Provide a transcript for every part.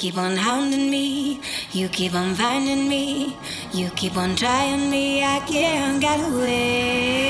keep on hounding me, you keep on finding me, you keep on trying me, I can't get away.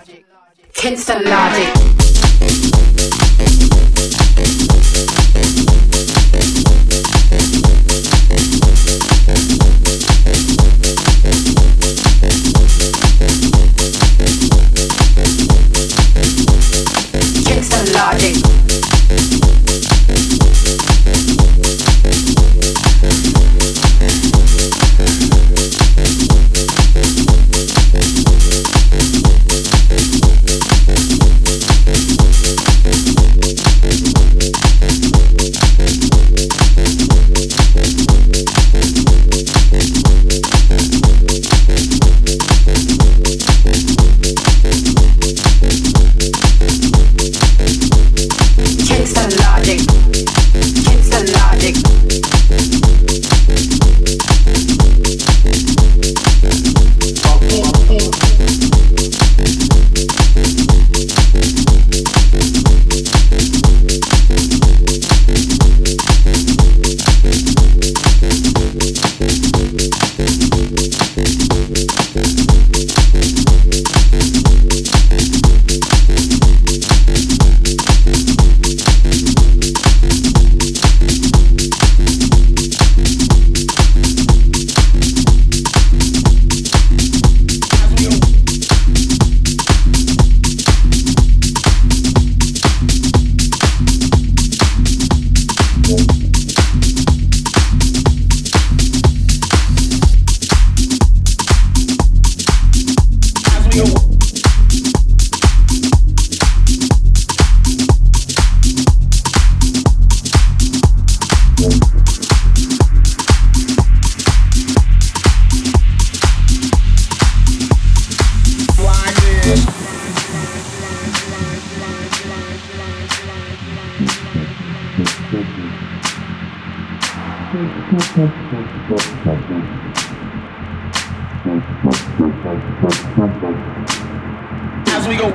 Kinsta Logic. As we go.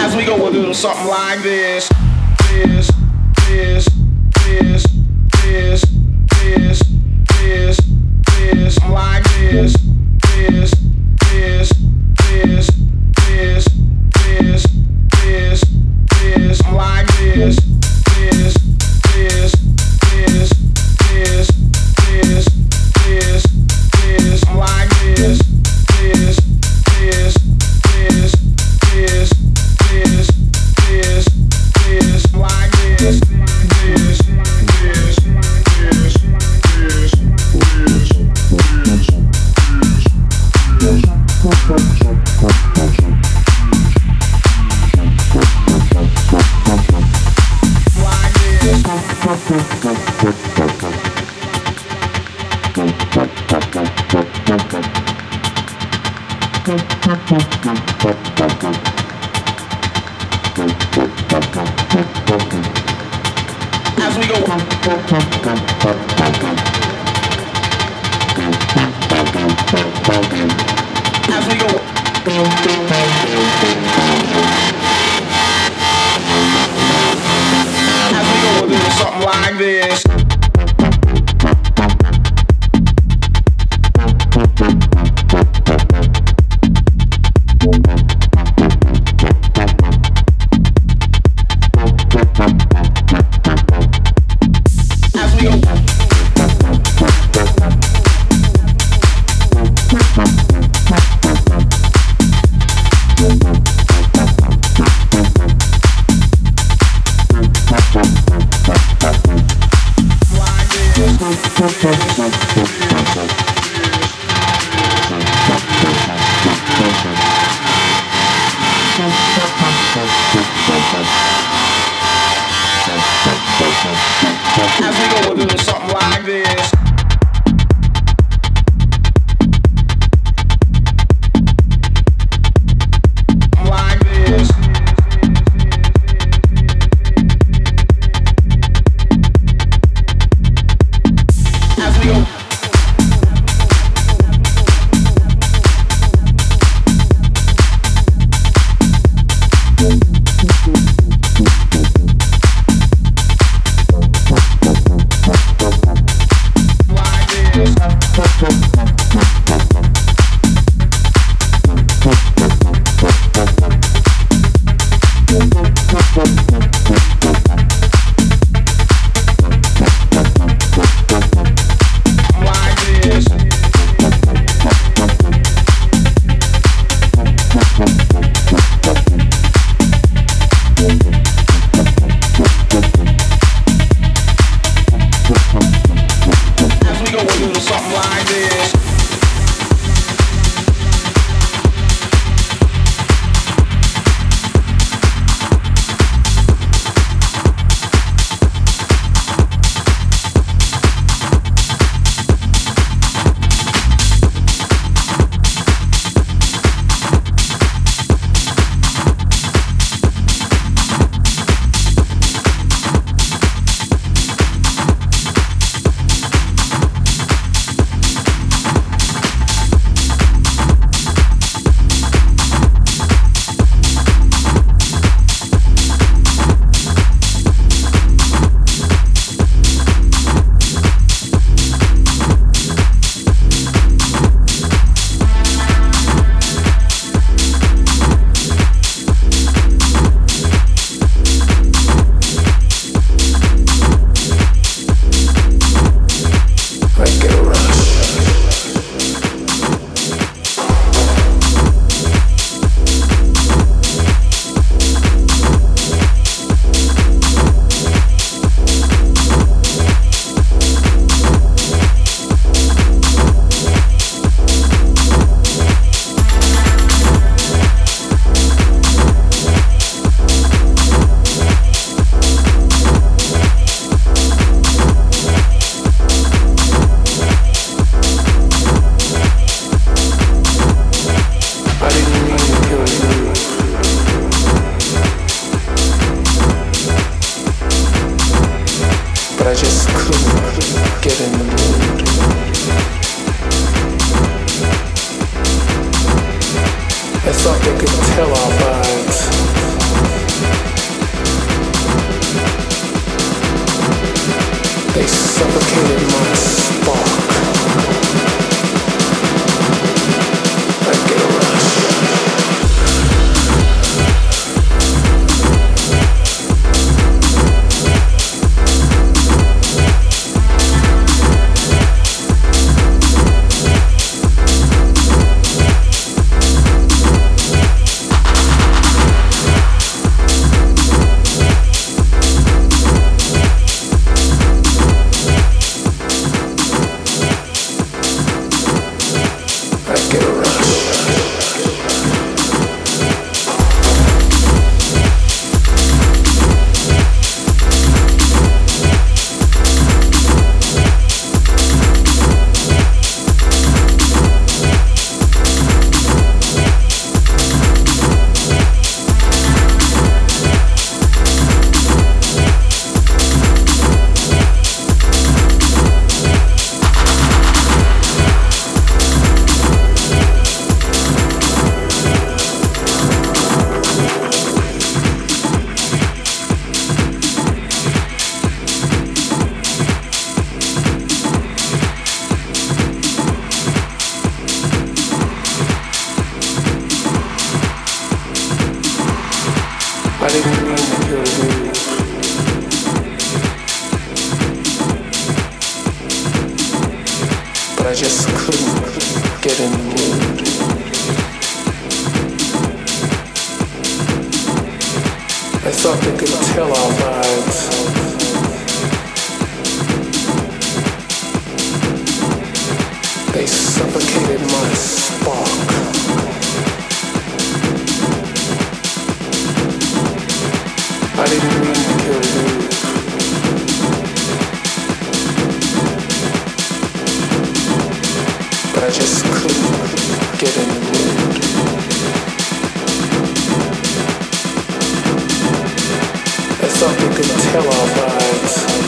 As we go, we'll do something like this, this, this, this, this, this. I just couldn't get in the way. I thought they could tell our vibes.